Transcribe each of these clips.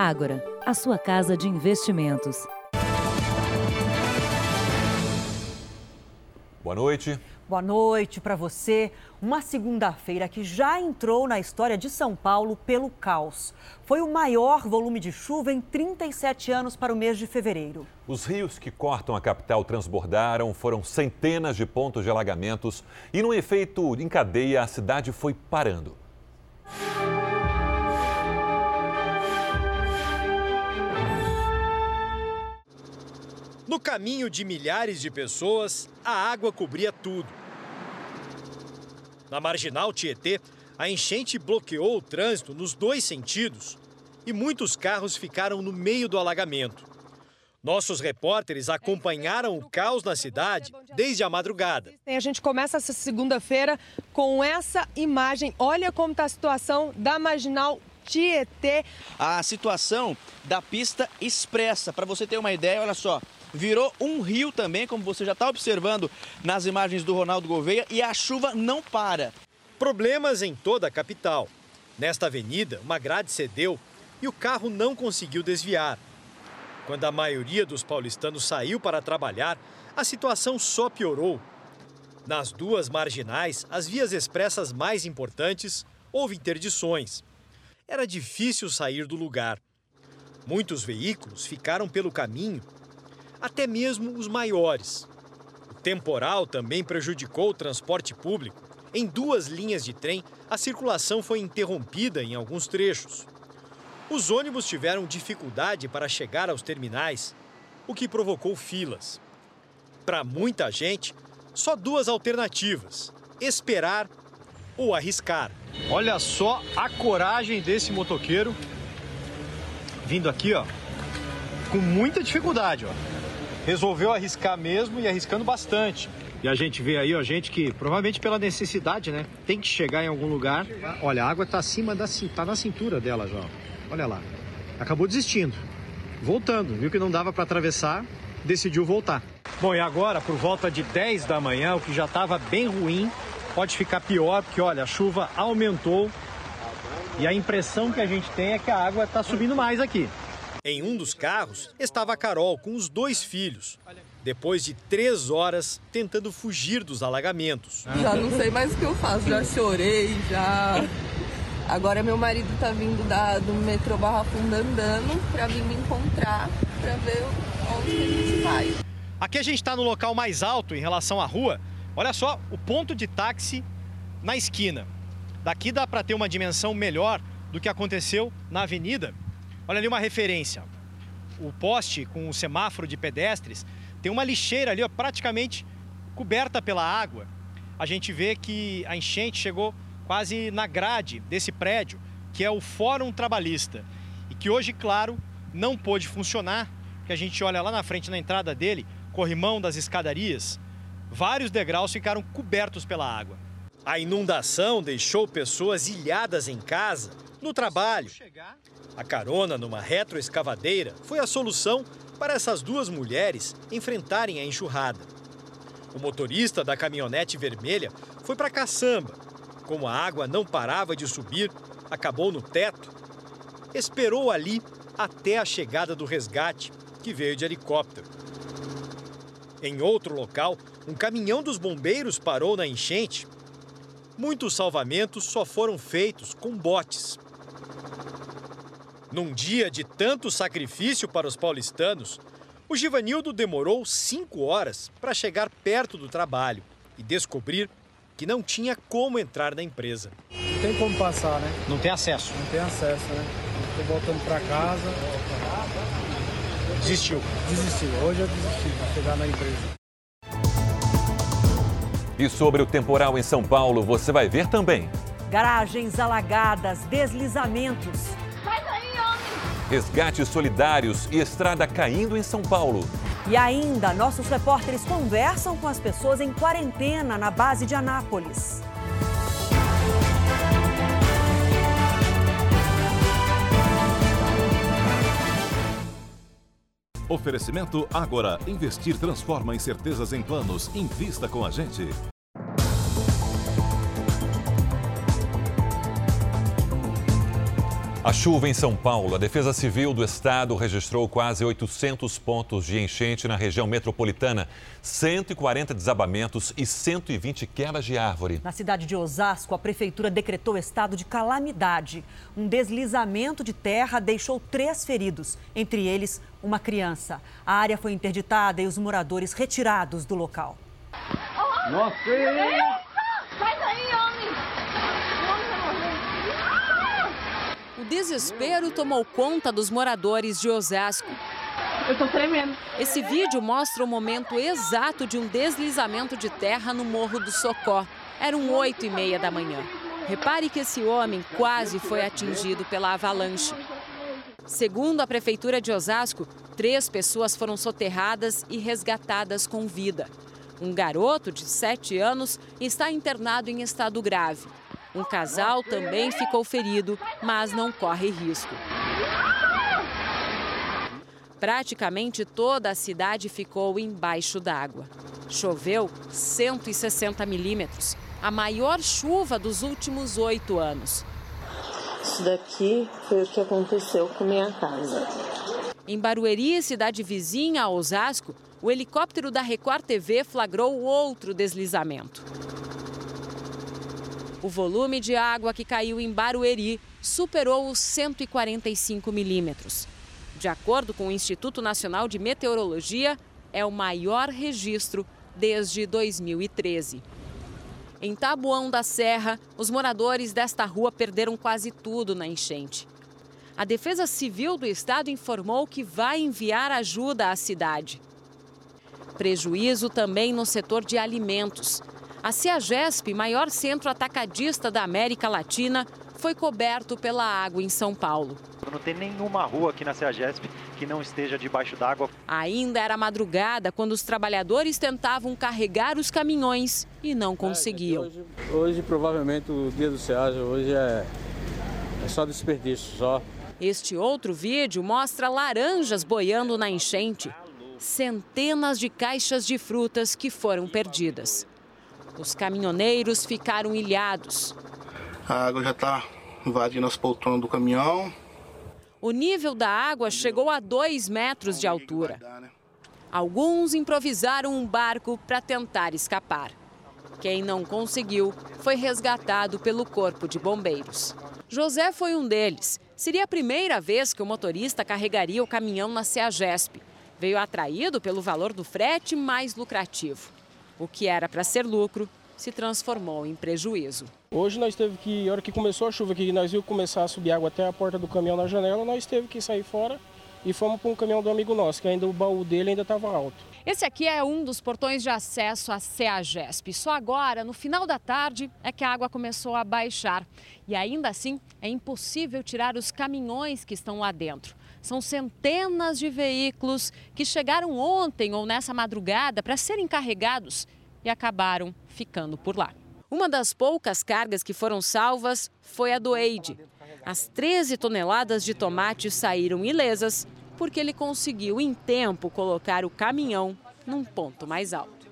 Ágora, a sua casa de investimentos. Boa noite. Boa noite para você. Uma segunda-feira que já entrou na história de São Paulo pelo caos. Foi o maior volume de chuva em 37 anos para o mês de fevereiro. Os rios que cortam a capital transbordaram, foram centenas de pontos de alagamentos e, num efeito em cadeia, a cidade foi parando. No caminho de milhares de pessoas, a água cobria tudo. Na marginal Tietê, a enchente bloqueou o trânsito nos dois sentidos e muitos carros ficaram no meio do alagamento. Nossos repórteres acompanharam o caos na cidade desde a madrugada. A gente começa essa segunda-feira com essa imagem. Olha como está a situação da marginal Tietê. A situação da pista expressa. Para você ter uma ideia, olha só virou um rio também, como você já está observando nas imagens do Ronaldo Gouveia, e a chuva não para. Problemas em toda a capital. Nesta avenida, uma grade cedeu e o carro não conseguiu desviar. Quando a maioria dos paulistanos saiu para trabalhar, a situação só piorou. Nas duas marginais, as vias expressas mais importantes, houve interdições. Era difícil sair do lugar. Muitos veículos ficaram pelo caminho até mesmo os maiores. O temporal também prejudicou o transporte público. Em duas linhas de trem, a circulação foi interrompida em alguns trechos. Os ônibus tiveram dificuldade para chegar aos terminais, o que provocou filas. Para muita gente, só duas alternativas: esperar ou arriscar. Olha só a coragem desse motoqueiro vindo aqui, ó, com muita dificuldade, ó resolveu arriscar mesmo e arriscando bastante. E a gente vê aí, ó, gente que provavelmente pela necessidade, né, tem que chegar em algum lugar. Olha, a água está acima da tá na cintura dela já. Olha lá. Acabou desistindo. Voltando, viu que não dava para atravessar, decidiu voltar. Bom, e agora, por volta de 10 da manhã, o que já estava bem ruim, pode ficar pior, porque olha, a chuva aumentou e a impressão que a gente tem é que a água está subindo mais aqui. Em um dos carros estava a Carol com os dois filhos. Depois de três horas tentando fugir dos alagamentos. Já não sei mais o que eu faço, já chorei, já. Agora meu marido tá vindo da, do metrô Barra Funda andando para vir me encontrar, para ver onde a gente vai. Aqui a gente está no local mais alto em relação à rua. Olha só o ponto de táxi na esquina. Daqui dá para ter uma dimensão melhor do que aconteceu na avenida Olha ali uma referência. O poste com o semáforo de pedestres tem uma lixeira ali ó, praticamente coberta pela água. A gente vê que a enchente chegou quase na grade desse prédio, que é o Fórum Trabalhista, e que hoje, claro, não pôde funcionar, porque a gente olha lá na frente, na entrada dele, corrimão das escadarias, vários degraus ficaram cobertos pela água. A inundação deixou pessoas ilhadas em casa, no trabalho. A carona numa retroescavadeira foi a solução para essas duas mulheres enfrentarem a enxurrada. O motorista da caminhonete vermelha foi para caçamba. Como a água não parava de subir, acabou no teto. Esperou ali até a chegada do resgate, que veio de helicóptero. Em outro local, um caminhão dos bombeiros parou na enchente. Muitos salvamentos só foram feitos com botes. Num dia de tanto sacrifício para os paulistanos, o Givanildo demorou cinco horas para chegar perto do trabalho e descobrir que não tinha como entrar na empresa. Não tem como passar, né? Não tem acesso. Não tem acesso, né? Estou voltando para casa. Desistiu? Desistiu. Hoje eu desisti para chegar na empresa. E sobre o temporal em São Paulo, você vai ver também. Garagens alagadas, deslizamentos resgates solidários e estrada caindo em São Paulo. E ainda, nossos repórteres conversam com as pessoas em quarentena na base de Anápolis. Oferecimento Agora. Investir transforma incertezas em planos. Invista com a gente. A chuva em São Paulo. A Defesa Civil do Estado registrou quase 800 pontos de enchente na região metropolitana, 140 desabamentos e 120 quebras de árvore. Na cidade de Osasco, a prefeitura decretou estado de calamidade. Um deslizamento de terra deixou três feridos, entre eles uma criança. A área foi interditada e os moradores retirados do local. Nossa! Sai daí, homem! O desespero tomou conta dos moradores de Osasco. Eu tô tremendo. Esse vídeo mostra o momento exato de um deslizamento de terra no Morro do Socó. Eram oito e meia da manhã. Repare que esse homem quase foi atingido pela avalanche. Segundo a Prefeitura de Osasco, três pessoas foram soterradas e resgatadas com vida. Um garoto de sete anos está internado em estado grave. Um casal também ficou ferido, mas não corre risco. Praticamente toda a cidade ficou embaixo d'água. Choveu 160 milímetros, a maior chuva dos últimos oito anos. Isso daqui foi o que aconteceu com minha casa. Em Barueri, cidade vizinha a Osasco, o helicóptero da Record TV flagrou outro deslizamento. O volume de água que caiu em Barueri superou os 145 milímetros. De acordo com o Instituto Nacional de Meteorologia, é o maior registro desde 2013. Em Tabuão da Serra, os moradores desta rua perderam quase tudo na enchente. A Defesa Civil do Estado informou que vai enviar ajuda à cidade. Prejuízo também no setor de alimentos. A CEAGESP, maior centro atacadista da América Latina, foi coberto pela água em São Paulo. Não tem nenhuma rua aqui na CEAGESP que não esteja debaixo d'água. Ainda era madrugada quando os trabalhadores tentavam carregar os caminhões e não conseguiam. Hoje, hoje provavelmente o dia do SEAGA hoje é, é só desperdício, só. Este outro vídeo mostra laranjas boiando na enchente. Centenas de caixas de frutas que foram perdidas. Os caminhoneiros ficaram ilhados. A água já está invadindo as poltronas do caminhão. O nível da água chegou a dois metros de altura. Alguns improvisaram um barco para tentar escapar. Quem não conseguiu foi resgatado pelo Corpo de Bombeiros. José foi um deles. Seria a primeira vez que o motorista carregaria o caminhão na CEAGESP. Veio atraído pelo valor do frete mais lucrativo. O que era para ser lucro se transformou em prejuízo. Hoje nós teve que, a hora que começou a chuva, que nós viu começar a subir água até a porta do caminhão na janela, nós teve que sair fora e fomos para um caminhão do amigo nosso, que ainda o baú dele ainda estava alto. Esse aqui é um dos portões de acesso à CEAGESP. Só agora, no final da tarde, é que a água começou a baixar. E ainda assim, é impossível tirar os caminhões que estão lá dentro. São centenas de veículos que chegaram ontem ou nessa madrugada para serem carregados e acabaram ficando por lá. Uma das poucas cargas que foram salvas foi a do Eide. As 13 toneladas de tomate saíram ilesas porque ele conseguiu em tempo colocar o caminhão num ponto mais alto.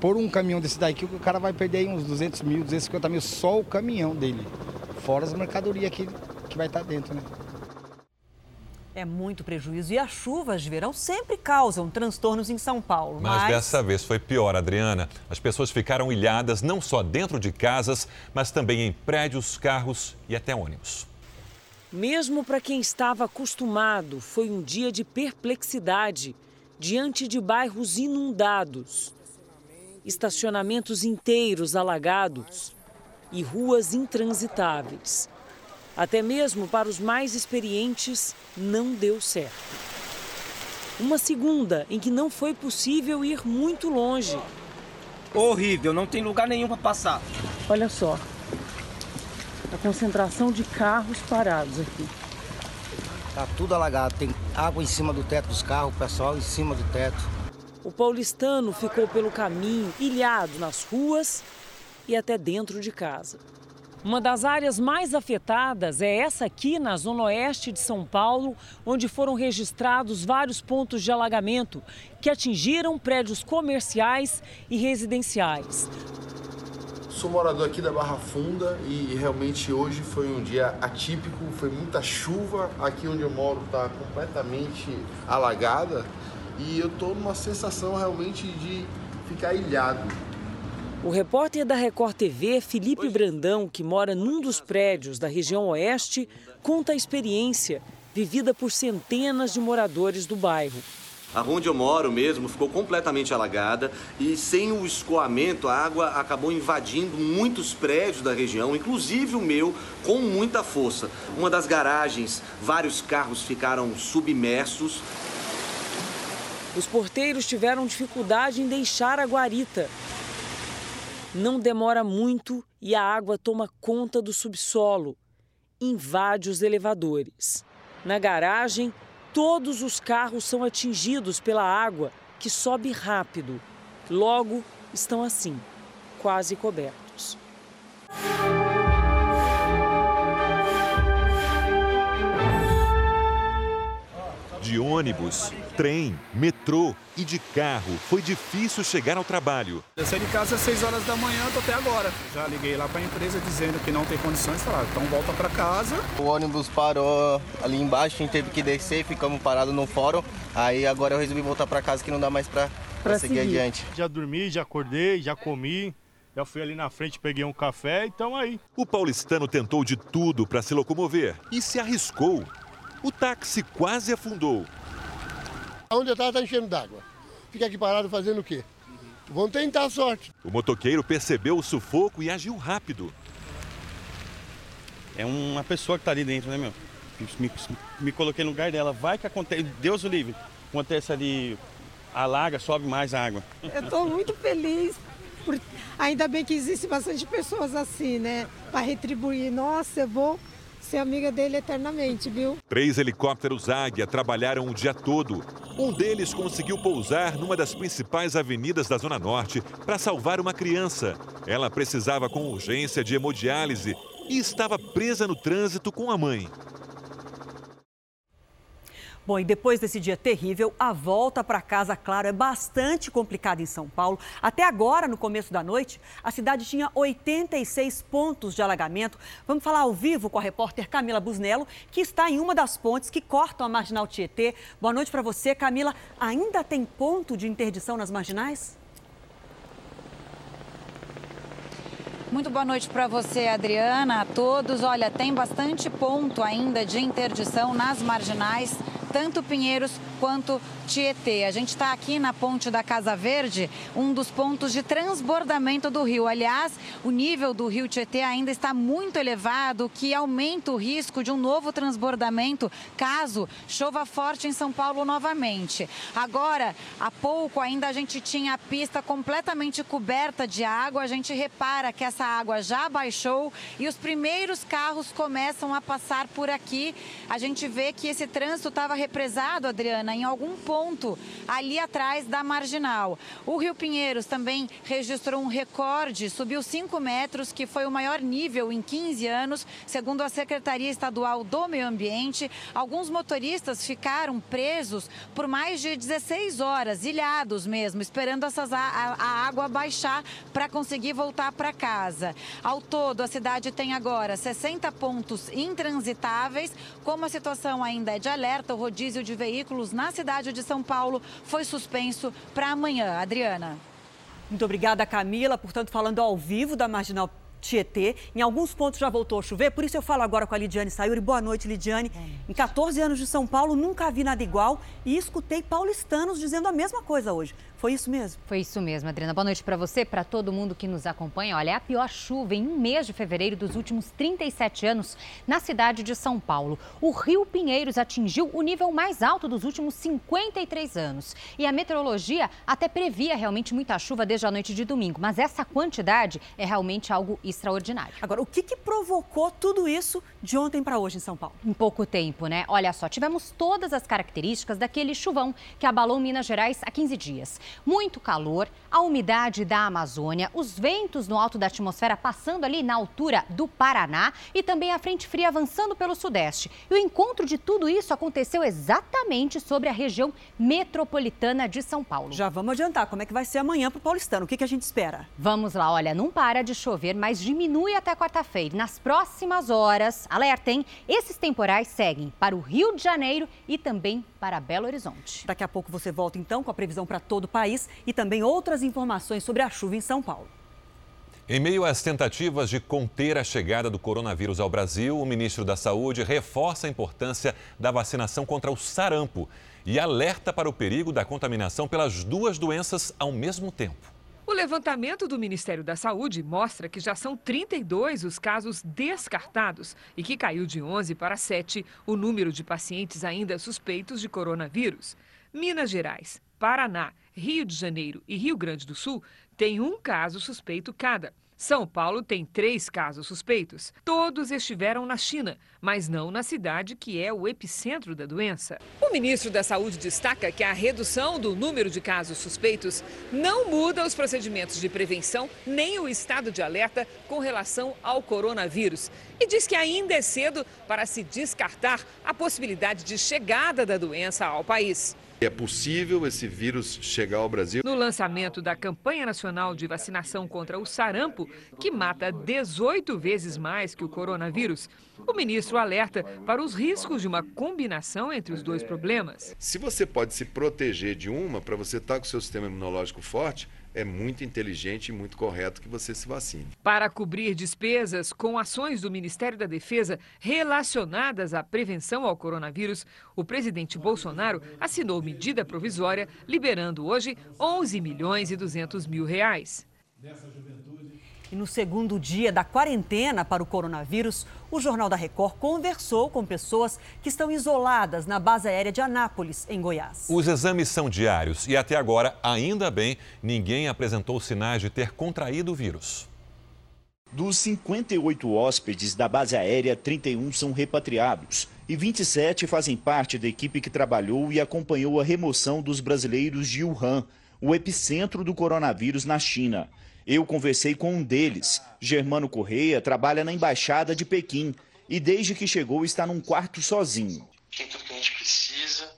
Por um caminhão desse daqui, o cara vai perder uns 200 mil, 250 mil só o caminhão dele. Fora as mercadorias que, que vai estar dentro, né? É muito prejuízo. E as chuvas de verão sempre causam transtornos em São Paulo. Mas, Mas, dessa vez foi pior, Adriana. As pessoas ficaram ilhadas não só dentro de casas, mas também em prédios, carros e até ônibus. Mesmo para quem estava acostumado, foi um dia de perplexidade diante de bairros inundados, estacionamentos inteiros alagados e ruas intransitáveis. Até mesmo para os mais experientes, não deu certo. Uma segunda em que não foi possível ir muito longe. Horrível, não tem lugar nenhum para passar. Olha só, a concentração de carros parados aqui. Tá tudo alagado, tem água em cima do teto dos carros, o pessoal em cima do teto. O paulistano ficou pelo caminho, ilhado nas ruas e até dentro de casa. Uma das áreas mais afetadas é essa aqui na zona oeste de São Paulo, onde foram registrados vários pontos de alagamento que atingiram prédios comerciais e residenciais. sou morador aqui da Barra Funda e realmente hoje foi um dia atípico, foi muita chuva. Aqui onde eu moro está completamente alagada e eu estou numa sensação realmente de ficar ilhado. O repórter da Record TV, Felipe Brandão, que mora num dos prédios da região oeste, conta a experiência vivida por centenas de moradores do bairro. A rua onde eu moro mesmo ficou completamente alagada e sem o escoamento a água acabou invadindo muitos prédios da região, inclusive o meu, com muita força. Uma das garagens, vários carros ficaram submersos. Os porteiros tiveram dificuldade em deixar a guarita. Não demora muito e a água toma conta do subsolo, invade os elevadores. Na garagem, todos os carros são atingidos pela água, que sobe rápido. Logo, estão assim, quase cobertos. De ônibus, trem, metrô e de carro, foi difícil chegar ao trabalho. Eu saí de casa às 6 horas da manhã, tô até agora. Já liguei lá para a empresa dizendo que não tem condições, falaram, então volta para casa. O ônibus parou ali embaixo, a gente teve que descer, ficamos parados no fórum. Aí agora eu resolvi voltar para casa que não dá mais para seguir, seguir adiante. Já dormi, já acordei, já comi. Já fui ali na frente, peguei um café e então aí. O paulistano tentou de tudo para se locomover e se arriscou. O táxi quase afundou. Onde eu estava está enchendo d'água. Fica aqui parado fazendo o quê? Vão tentar a sorte. O motoqueiro percebeu o sufoco e agiu rápido. É uma pessoa que está ali dentro, né, meu? Me, me, coloquei no lugar dela. Vai que acontece, Deus o livre. Acontece ali, alaga, sobe mais a água. Eu estou muito feliz. Por... Ainda bem que existe bastante pessoas assim, né? Para retribuir. Nossa, eu vou ser amiga dele eternamente, viu? Três helicópteros Águia trabalharam o dia todo. Um deles conseguiu pousar numa das principais avenidas da Zona Norte para salvar uma criança. Ela precisava com urgência de hemodiálise e estava presa no trânsito com a mãe. Bom, e depois desse dia terrível, a volta para casa, claro, é bastante complicada em São Paulo. Até agora, no começo da noite, a cidade tinha 86 pontos de alagamento. Vamos falar ao vivo com a repórter Camila Busnello, que está em uma das pontes que cortam a marginal Tietê. Boa noite para você, Camila. Ainda tem ponto de interdição nas marginais? Muito boa noite para você, Adriana, a todos. Olha, tem bastante ponto ainda de interdição nas marginais tanto Pinheiros quanto Tietê. A gente está aqui na ponte da Casa Verde, um dos pontos de transbordamento do rio. Aliás, o nível do rio Tietê ainda está muito elevado, o que aumenta o risco de um novo transbordamento caso chova forte em São Paulo novamente. Agora, há pouco ainda a gente tinha a pista completamente coberta de água. A gente repara que essa água já baixou e os primeiros carros começam a passar por aqui. A gente vê que esse trânsito estava represado, Adriana, em algum ponto ali atrás da marginal. O Rio Pinheiros também registrou um recorde, subiu 5 metros, que foi o maior nível em 15 anos, segundo a Secretaria Estadual do Meio Ambiente. Alguns motoristas ficaram presos por mais de 16 horas, ilhados mesmo, esperando essas, a, a água baixar para conseguir voltar para casa. Ao todo, a cidade tem agora 60 pontos intransitáveis. Como a situação ainda é de alerta, o rodízio de veículos na cidade de São Paulo foi suspenso para amanhã. Adriana. Muito obrigada, Camila. Portanto, falando ao vivo da Marginal Tietê. Em alguns pontos já voltou a chover, por isso eu falo agora com a Lidiane Sayuri. Boa noite, Lidiane. Em 14 anos de São Paulo, nunca vi nada igual e escutei paulistanos dizendo a mesma coisa hoje. Foi isso mesmo? Foi isso mesmo, Adriana. Boa noite para você, para todo mundo que nos acompanha. Olha, é a pior chuva em um mês de fevereiro dos últimos 37 anos na cidade de São Paulo. O Rio Pinheiros atingiu o nível mais alto dos últimos 53 anos. E a meteorologia até previa realmente muita chuva desde a noite de domingo, mas essa quantidade é realmente algo extraordinário. Agora, o que, que provocou tudo isso de ontem para hoje em São Paulo? Em pouco tempo, né? Olha só, tivemos todas as características daquele chuvão que abalou Minas Gerais há 15 dias. Muito calor, a umidade da Amazônia, os ventos no alto da atmosfera passando ali na altura do Paraná e também a frente fria avançando pelo sudeste. E o encontro de tudo isso aconteceu exatamente sobre a região metropolitana de São Paulo. Já vamos adiantar como é que vai ser amanhã para o paulistano. O que, que a gente espera? Vamos lá, olha, não para de chover, mas diminui até quarta-feira. Nas próximas horas, alertem, esses temporais seguem para o Rio de Janeiro e também para Belo Horizonte. Daqui a pouco você volta então com a previsão para todo o país e também outras informações sobre a chuva em São Paulo. Em meio às tentativas de conter a chegada do coronavírus ao Brasil, o ministro da Saúde reforça a importância da vacinação contra o sarampo e alerta para o perigo da contaminação pelas duas doenças ao mesmo tempo. O levantamento do Ministério da Saúde mostra que já são 32 os casos descartados e que caiu de 11 para 7 o número de pacientes ainda suspeitos de coronavírus. Minas Gerais, Paraná, Rio de Janeiro e Rio Grande do Sul têm um caso suspeito cada. São Paulo tem três casos suspeitos. Todos estiveram na China, mas não na cidade que é o epicentro da doença. O ministro da Saúde destaca que a redução do número de casos suspeitos não muda os procedimentos de prevenção nem o estado de alerta com relação ao coronavírus. E diz que ainda é cedo para se descartar a possibilidade de chegada da doença ao país. É possível esse vírus chegar ao Brasil? No lançamento da campanha nacional de vacinação contra o sarampo, que mata 18 vezes mais que o coronavírus, o ministro alerta para os riscos de uma combinação entre os dois problemas. Se você pode se proteger de uma, para você estar com o seu sistema imunológico forte, é muito inteligente e muito correto que você se vacine. Para cobrir despesas com ações do Ministério da Defesa relacionadas à prevenção ao coronavírus, o presidente Bolsonaro assinou medida provisória liberando hoje 11 milhões e 200 mil reais. E no segundo dia da quarentena para o coronavírus, o Jornal da Record conversou com pessoas que estão isoladas na base aérea de Anápolis, em Goiás. Os exames são diários e até agora, ainda bem, ninguém apresentou sinais de ter contraído o vírus. Dos 58 hóspedes da base aérea, 31 são repatriados e 27 fazem parte da equipe que trabalhou e acompanhou a remoção dos brasileiros de Wuhan, o epicentro do coronavírus na China. Eu conversei com um deles. Germano Correia trabalha na Embaixada de Pequim e desde que chegou está num quarto sozinho. Tem tudo que a gente precisa,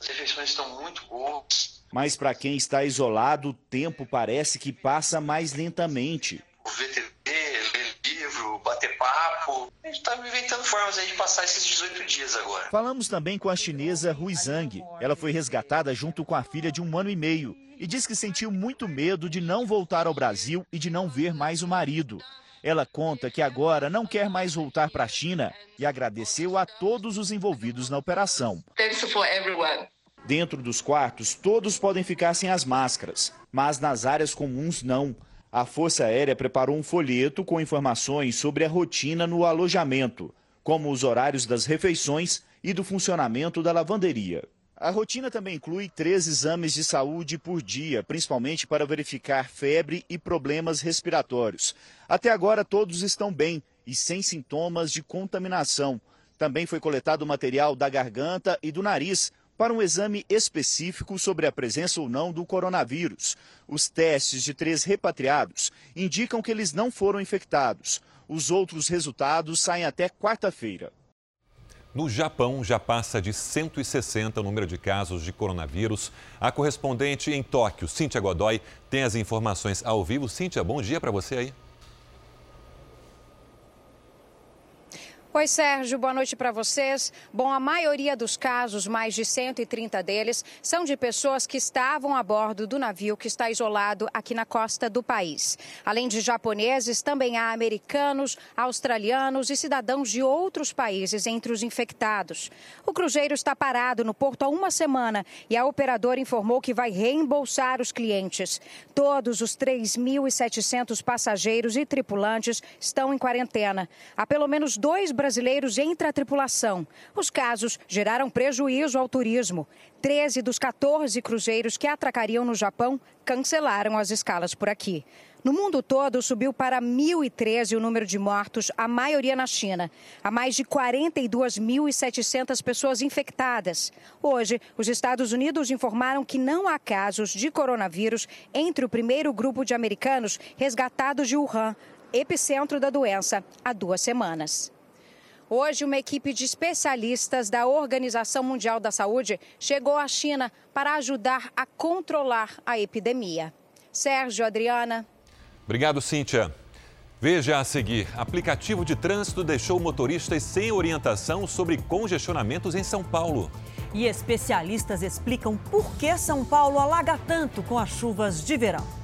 as refeições estão muito boas. Mas para quem está isolado, o tempo parece que passa mais lentamente. O VTV, ler livro, bater papo. A gente está inventando formas aí de passar esses 18 dias agora. Falamos também com a chinesa Hui Zhang. Ela foi resgatada junto com a filha de um ano e meio e diz que sentiu muito medo de não voltar ao Brasil e de não ver mais o marido. Ela conta que agora não quer mais voltar para a China e agradeceu a todos os envolvidos na operação. Dentro dos quartos, todos podem ficar sem as máscaras, mas nas áreas comuns não. A Força Aérea preparou um folheto com informações sobre a rotina no alojamento, como os horários das refeições e do funcionamento da lavanderia. A rotina também inclui três exames de saúde por dia, principalmente para verificar febre e problemas respiratórios. Até agora, todos estão bem e sem sintomas de contaminação. Também foi coletado material da garganta e do nariz para um exame específico sobre a presença ou não do coronavírus. Os testes de três repatriados indicam que eles não foram infectados. Os outros resultados saem até quarta-feira. No Japão, já passa de 160 o número de casos de coronavírus. A correspondente em Tóquio, Cíntia Godoy, tem as informações ao vivo. Cíntia, bom dia para você aí. Oi, Sérgio, boa noite para vocês. Bom, a maioria dos casos, mais de 130 deles, são de pessoas que estavam a bordo do navio que está isolado aqui na costa do país. Além de japoneses, também há americanos, australianos e cidadãos de outros países entre os infectados. O cruzeiro está parado no porto há uma semana e a operadora informou que vai reembolsar os clientes. Todos os 3.700 passageiros e tripulantes estão em quarentena. Há pelo menos dois brasileiros brasileiros entre a tripulação. Os casos geraram prejuízo ao turismo. 13 dos 14 cruzeiros que atracariam no Japão cancelaram as escalas por aqui. No mundo todo, subiu para 1.013 o número de mortos, a maioria na China. Há mais de 42.700 pessoas infectadas. Hoje, os Estados Unidos informaram que não há casos de coronavírus entre o primeiro grupo de americanos resgatados de Wuhan, epicentro da doença, há duas semanas. Hoje, uma equipe de especialistas da Organização Mundial da Saúde chegou à China para ajudar a controlar a epidemia. Sérgio, Adriana. Obrigado, Cíntia. Veja a seguir: aplicativo de trânsito deixou motoristas sem orientação sobre congestionamentos em São Paulo. E especialistas explicam por que São Paulo alaga tanto com as chuvas de verão.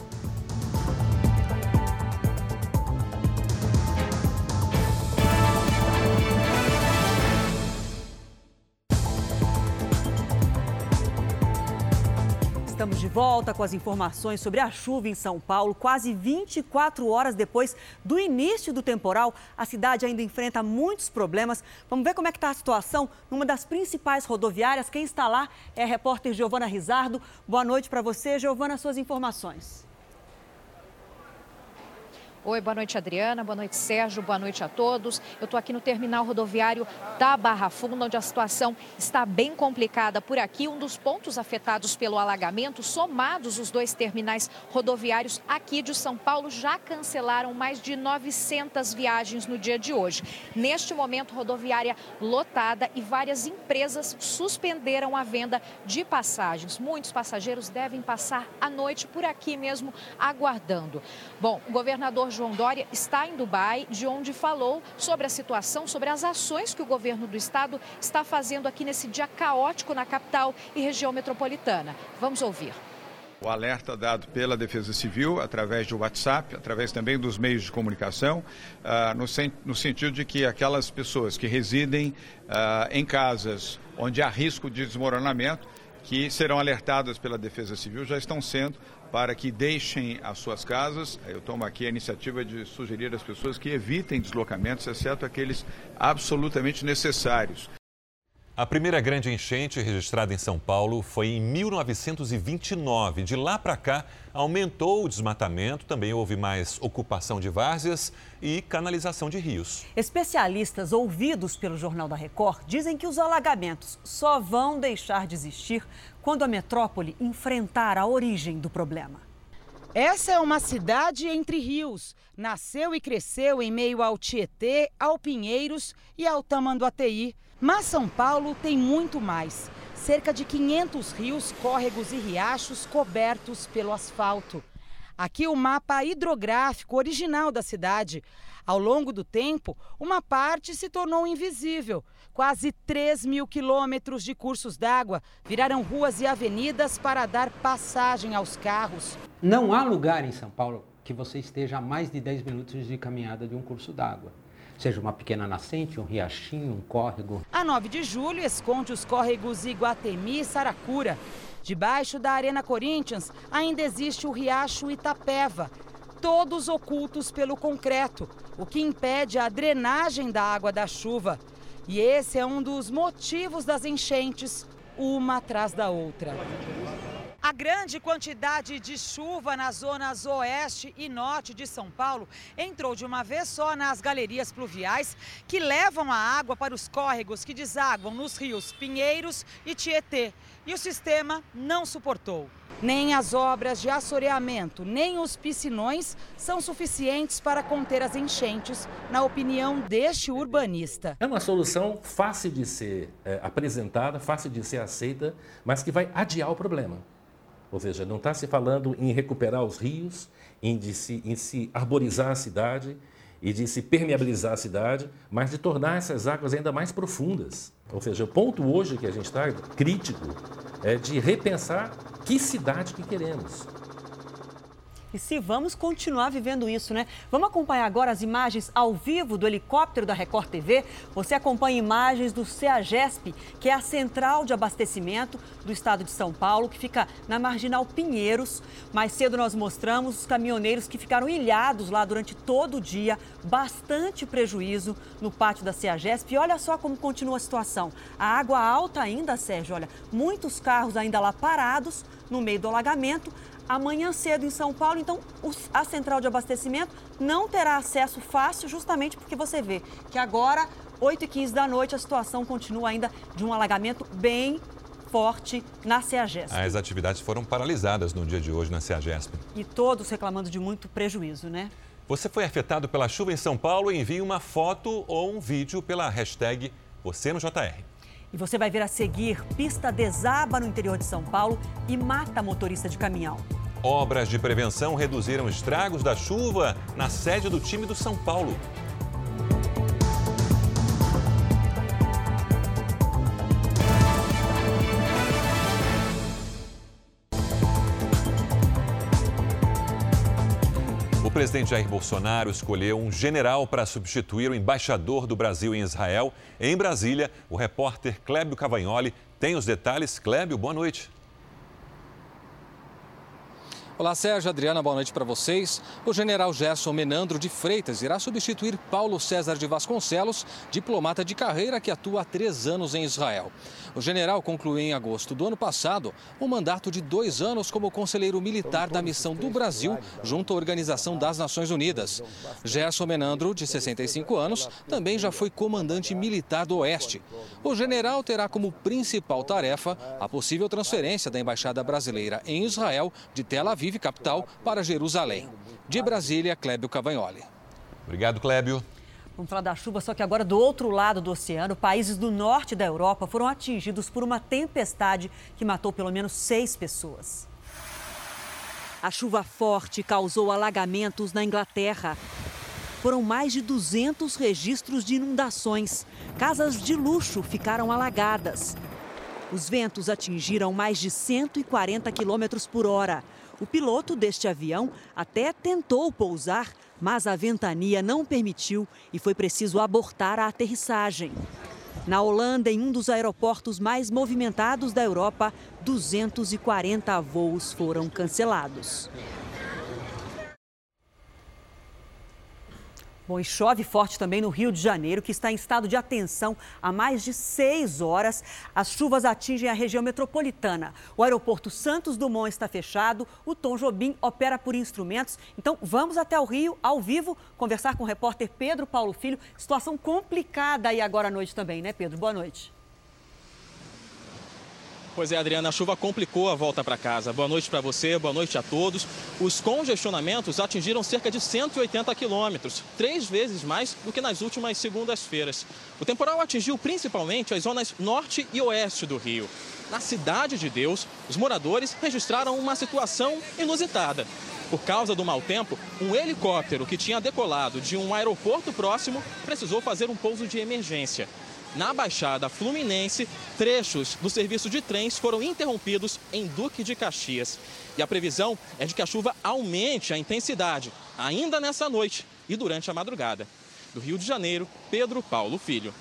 Estamos de volta com as informações sobre a chuva em São Paulo. Quase 24 horas depois do início do temporal, a cidade ainda enfrenta muitos problemas. Vamos ver como é que está a situação numa das principais rodoviárias. Quem está lá é a repórter Giovana Rizardo. Boa noite para você, Giovana, suas informações. Oi, boa noite, Adriana. Boa noite, Sérgio. Boa noite a todos. Eu estou aqui no terminal rodoviário da Barra Funda, onde a situação está bem complicada por aqui. Um dos pontos afetados pelo alagamento, somados os dois terminais rodoviários aqui de São Paulo, já cancelaram mais de 900 viagens no dia de hoje. Neste momento, rodoviária lotada e várias empresas suspenderam a venda de passagens. Muitos passageiros devem passar a noite por aqui mesmo aguardando. Bom, o governador João Dória está em Dubai, de onde falou sobre a situação, sobre as ações que o governo do estado está fazendo aqui nesse dia caótico na capital e região metropolitana. Vamos ouvir. O alerta dado pela Defesa Civil, através de WhatsApp, através também dos meios de comunicação, uh, no, sen no, sentido de que aquelas pessoas que residem uh, em casas onde há risco de desmoronamento, que serão alertadas pela Defesa Civil, já estão sendo para que deixem as suas casas. Eu tomo aqui a iniciativa de sugerir às pessoas que evitem deslocamentos, exceto aqueles absolutamente necessários. A primeira grande enchente registrada em São Paulo foi em 1929. De lá para cá, aumentou o desmatamento, também houve mais ocupação de várzeas e canalização de rios. Especialistas ouvidos pelo Jornal da Record dizem que os alagamentos só vão deixar de existir quando a metrópole enfrentar a origem do problema. Essa é uma cidade entre rios. Nasceu e cresceu em meio ao Tietê, ao Pinheiros e ao Tamanduateí. Mas São Paulo tem muito mais. Cerca de 500 rios, córregos e riachos cobertos pelo asfalto. Aqui o mapa hidrográfico original da cidade. Ao longo do tempo, uma parte se tornou invisível. Quase 3 mil quilômetros de cursos d'água viraram ruas e avenidas para dar passagem aos carros. Não há lugar em São Paulo que você esteja a mais de 10 minutos de caminhada de um curso d'água seja uma pequena nascente, um riachinho, um córrego. A 9 de julho esconde os córregos Iguatemi e Saracura. Debaixo da Arena Corinthians ainda existe o riacho Itapeva, todos ocultos pelo concreto, o que impede a drenagem da água da chuva. E esse é um dos motivos das enchentes, uma atrás da outra. A grande quantidade de chuva nas zonas oeste e norte de São Paulo entrou de uma vez só nas galerias pluviais que levam a água para os córregos que desaguam nos rios Pinheiros e Tietê. E o sistema não suportou. Nem as obras de assoreamento, nem os piscinões são suficientes para conter as enchentes, na opinião deste urbanista. É uma solução fácil de ser é, apresentada, fácil de ser aceita, mas que vai adiar o problema. Ou seja, não está se falando em recuperar os rios, em, se, em se arborizar a cidade e de se permeabilizar a cidade, mas de tornar essas águas ainda mais profundas. Ou seja, o ponto hoje que a gente está crítico é de repensar que cidade que queremos. E se vamos continuar vivendo isso, né? Vamos acompanhar agora as imagens ao vivo do helicóptero da Record TV. Você acompanha imagens do CEAGESP, que é a central de abastecimento do estado de São Paulo, que fica na Marginal Pinheiros. Mais cedo nós mostramos os caminhoneiros que ficaram ilhados lá durante todo o dia, bastante prejuízo no pátio da CEAGESP. E olha só como continua a situação. A água alta ainda, Sérgio, olha, muitos carros ainda lá parados no meio do alagamento amanhã cedo em São Paulo. Então, a central de abastecimento não terá acesso fácil, justamente porque você vê que agora, 8 e 15 da noite, a situação continua ainda de um alagamento bem forte na CEAGESP. As atividades foram paralisadas no dia de hoje na CEAGESP. E todos reclamando de muito prejuízo, né? Você foi afetado pela chuva em São Paulo? Envie uma foto ou um vídeo pela hashtag você no JR. E você vai ver a seguir: pista desaba no interior de São Paulo e mata motorista de caminhão. Obras de prevenção reduziram estragos da chuva na sede do time do São Paulo. Presidente Jair Bolsonaro escolheu um general para substituir o embaixador do Brasil em Israel. Em Brasília, o repórter Clébio Cavagnoli tem os detalhes. Clébio, boa noite. Olá, Sérgio, Adriana, boa noite para vocês. O general Gerson Menandro de Freitas irá substituir Paulo César de Vasconcelos, diplomata de carreira que atua há três anos em Israel. O general concluiu em agosto do ano passado um mandato de dois anos como conselheiro militar da missão do Brasil junto à Organização das Nações Unidas. Gerson Menandro, de 65 anos, também já foi comandante militar do Oeste. O general terá como principal tarefa a possível transferência da Embaixada Brasileira em Israel de Tel Aviv Aviv, capital, para Jerusalém. De Brasília, Clébio Cavagnoli. Obrigado, Clébio. Vamos falar da chuva, só que agora do outro lado do oceano, países do norte da Europa foram atingidos por uma tempestade que matou pelo menos seis pessoas. A chuva forte causou alagamentos na Inglaterra. Foram mais de 200 registros de inundações. Casas de luxo ficaram alagadas. Os ventos atingiram mais de 140 quilômetros por hora. O piloto deste avião até tentou pousar, mas a ventania não permitiu e foi preciso abortar a aterrissagem. Na Holanda, em um dos aeroportos mais movimentados da Europa, 240 voos foram cancelados. Bom, e chove forte também no Rio de Janeiro, que está em estado de atenção há mais de seis horas. As chuvas atingem a região metropolitana. O aeroporto Santos Dumont está fechado, o Tom Jobim opera por instrumentos. Então, vamos até o Rio, ao vivo, conversar com o repórter Pedro Paulo Filho. Situação complicada aí agora à noite também, né, Pedro? Boa noite. Pois é, Adriana, a chuva complicou a volta para casa. Boa noite para você, boa noite a todos. Os congestionamentos atingiram cerca de 180 quilômetros, três vezes mais do que nas últimas segundas-feiras. O temporal atingiu principalmente as zonas norte e oeste do Rio. Na Cidade de Deus, os moradores registraram uma situação inusitada. Por causa do mau tempo, um helicóptero que tinha decolado de um aeroporto próximo precisou fazer um pouso de emergência. Na Baixada Fluminense, trechos do serviço de trens foram interrompidos em Duque de Caxias. E a previsão é de que a chuva aumente a intensidade ainda nessa noite e durante a madrugada. Do Rio de Janeiro, Pedro Paulo Filho.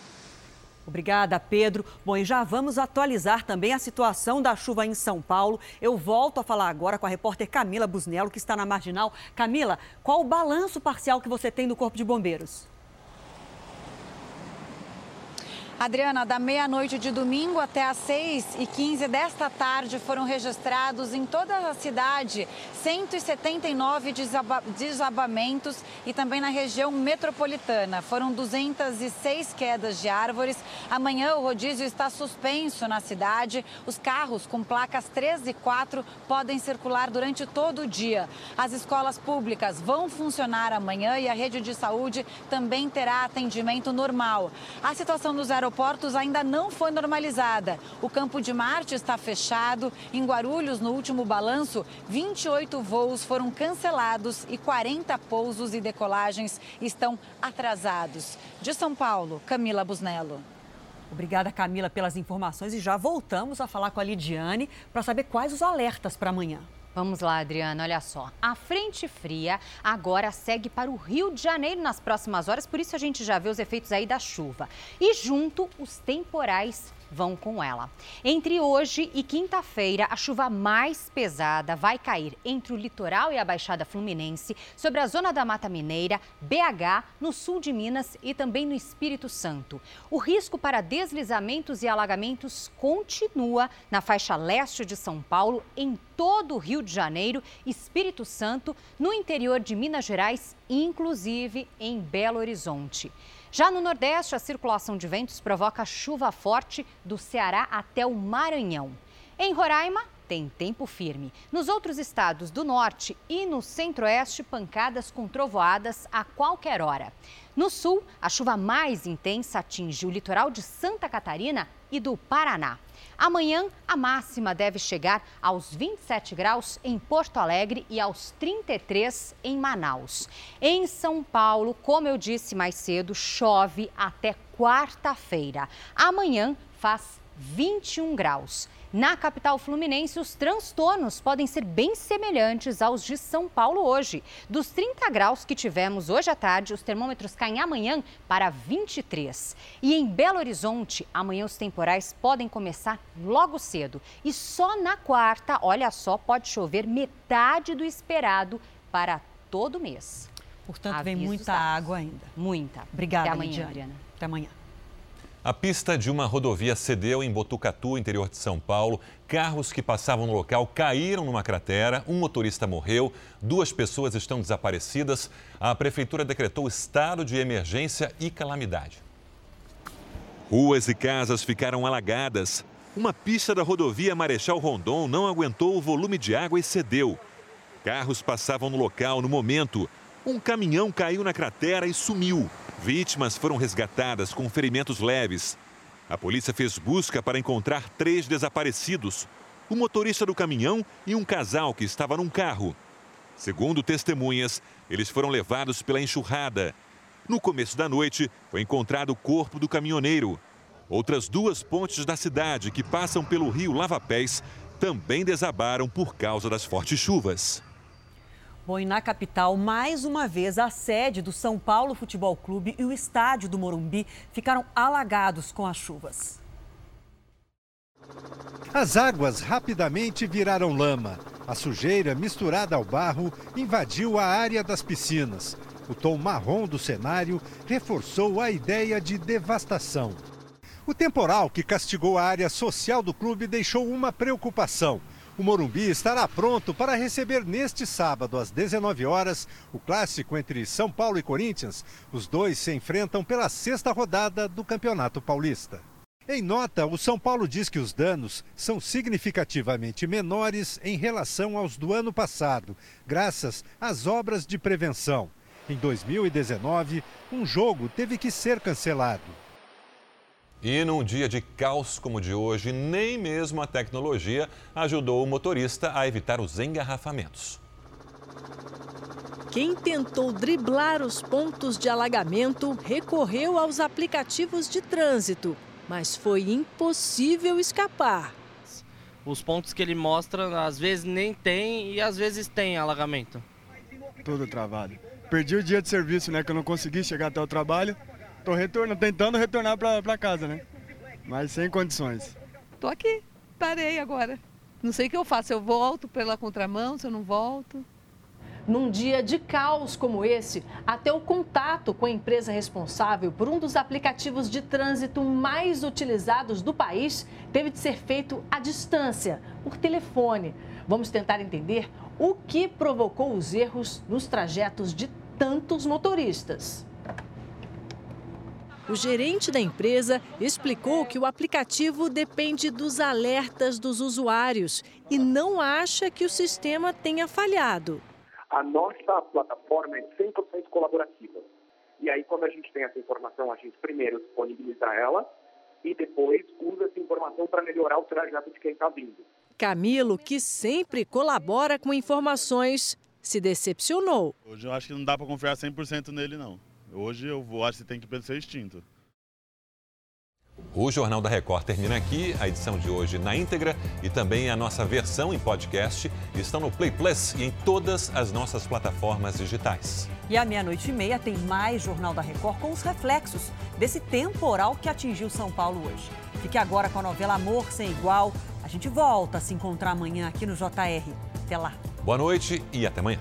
Obrigada, Pedro. Bom, e já vamos atualizar também a situação da chuva em São Paulo. Eu volto a falar agora com a repórter Camila Busnello, que está na Marginal. Camila, qual o balanço parcial que você tem do Corpo de Bombeiros? Adriana, da meia-noite de domingo até às 6 e 15 desta tarde foram registrados em toda a cidade 179 desabamentos e também na região metropolitana. Foram 206 quedas de árvores. Amanhã o rodízio está suspenso na cidade. Os carros com placas 13 e 4 podem circular durante todo o dia. As escolas públicas vão funcionar amanhã e a rede de saúde também terá atendimento normal. A situação dos aeroportos ainda não foi normalizada. O Campo de Marte está fechado. Em Guarulhos, no último balanço, 28 voos foram cancelados e 40 pousos e decolagens estão atrasados. De São Paulo, Camila Busnello. Obrigada, Camila, pelas informações e já voltamos a falar com a Lidiane para saber quais os alertas para amanhã. Vamos lá, Adriana, olha só. A frente fria agora segue para o Rio de Janeiro nas próximas horas, por isso a gente já vê os efeitos aí da chuva. E junto, os temporais vão com ela. Entre hoje e quinta-feira, a chuva mais pesada vai cair entre o litoral e a Baixada Fluminense, sobre a zona da Mata Mineira, BH, no sul de Minas e também no Espírito Santo. O risco para deslizamentos e alagamentos continua na faixa leste de São Paulo, em todo o Rio de Janeiro, Espírito Santo, no interior de Minas Gerais, inclusive em Belo Horizonte. Já no Nordeste, a circulação de ventos provoca chuva forte do Ceará até o Maranhão. Em Roraima, tem tempo firme. Nos outros estados do norte e no centro-oeste, pancadas com trovoadas a qualquer hora. No sul, a chuva mais intensa atinge o litoral de Santa Catarina e do Paraná. Amanhã, a máxima deve chegar aos 27 graus em Porto Alegre e aos 33 em Manaus. Em São Paulo, como eu disse mais cedo, chove até quarta-feira. Amanhã faz 21 graus. Na capital fluminense, os transtornos podem ser bem semelhantes aos de São Paulo hoje. Dos 30 graus que tivemos hoje à tarde, os termômetros caem amanhã para 23. E em Belo Horizonte, amanhã os temporais podem começar logo cedo. E só na quarta, olha só, pode chover metade do esperado para todo mês. Portanto, Avisos vem muita dados. água ainda. Muita. Obrigada, Até amanhã, Lidiane. Até amanhã. A pista de uma rodovia cedeu em Botucatu, interior de São Paulo. Carros que passavam no local caíram numa cratera, um motorista morreu, duas pessoas estão desaparecidas. A prefeitura decretou estado de emergência e calamidade. Ruas e casas ficaram alagadas. Uma pista da rodovia Marechal Rondon não aguentou o volume de água e cedeu. Carros passavam no local no momento. Um caminhão caiu na cratera e sumiu. Vítimas foram resgatadas com ferimentos leves. A polícia fez busca para encontrar três desaparecidos: o motorista do caminhão e um casal que estava num carro. Segundo testemunhas, eles foram levados pela enxurrada. No começo da noite, foi encontrado o corpo do caminhoneiro. Outras duas pontes da cidade que passam pelo rio Lava Pés também desabaram por causa das fortes chuvas. Bom, e na capital, mais uma vez, a sede do São Paulo Futebol Clube e o estádio do Morumbi ficaram alagados com as chuvas. As águas rapidamente viraram lama. A sujeira misturada ao barro invadiu a área das piscinas. O tom marrom do cenário reforçou a ideia de devastação. O temporal que castigou a área social do clube deixou uma preocupação o Morumbi estará pronto para receber neste sábado, às 19 horas, o clássico entre São Paulo e Corinthians. Os dois se enfrentam pela sexta rodada do Campeonato Paulista. Em nota, o São Paulo diz que os danos são significativamente menores em relação aos do ano passado, graças às obras de prevenção. Em 2019, um jogo teve que ser cancelado. E num dia de caos como o de hoje, nem mesmo a tecnologia ajudou o motorista a evitar os engarrafamentos. Quem tentou driblar os pontos de alagamento recorreu aos aplicativos de trânsito, mas foi impossível escapar. Os pontos que ele mostra, às vezes nem tem e às vezes tem alagamento. Tudo travado. Perdi o dia de serviço, né? Que eu não consegui chegar até o trabalho. Tô retornando, tentando retornar para casa, né? Mas sem condições. Tô aqui, parei agora. Não sei o que eu faço, eu volto pela contramão, se eu não volto. Num dia de caos como esse, até o contato com a empresa responsável por um dos aplicativos de trânsito mais utilizados do país teve de ser feito à distância, por telefone. Vamos tentar entender o que provocou os erros nos trajetos de tantos motoristas. O gerente da empresa explicou que o aplicativo depende dos alertas dos usuários e não acha que o sistema tenha falhado. A nossa plataforma é 100% colaborativa. E aí, quando a gente tem essa informação, a gente primeiro disponibiliza ela e depois usa essa informação para melhorar o trajeto de quem está vindo. Camilo, que sempre colabora com informações, se decepcionou. Hoje eu acho que não dá para confiar 100% nele, não. Hoje eu acho que tem que ser extinto. O Jornal da Record termina aqui. A edição de hoje na íntegra e também a nossa versão em podcast estão no Play Plus e em todas as nossas plataformas digitais. E à meia-noite e meia tem mais Jornal da Record com os reflexos desse temporal que atingiu São Paulo hoje. Fique agora com a novela Amor Sem Igual. A gente volta a se encontrar amanhã aqui no JR. Até lá. Boa noite e até amanhã.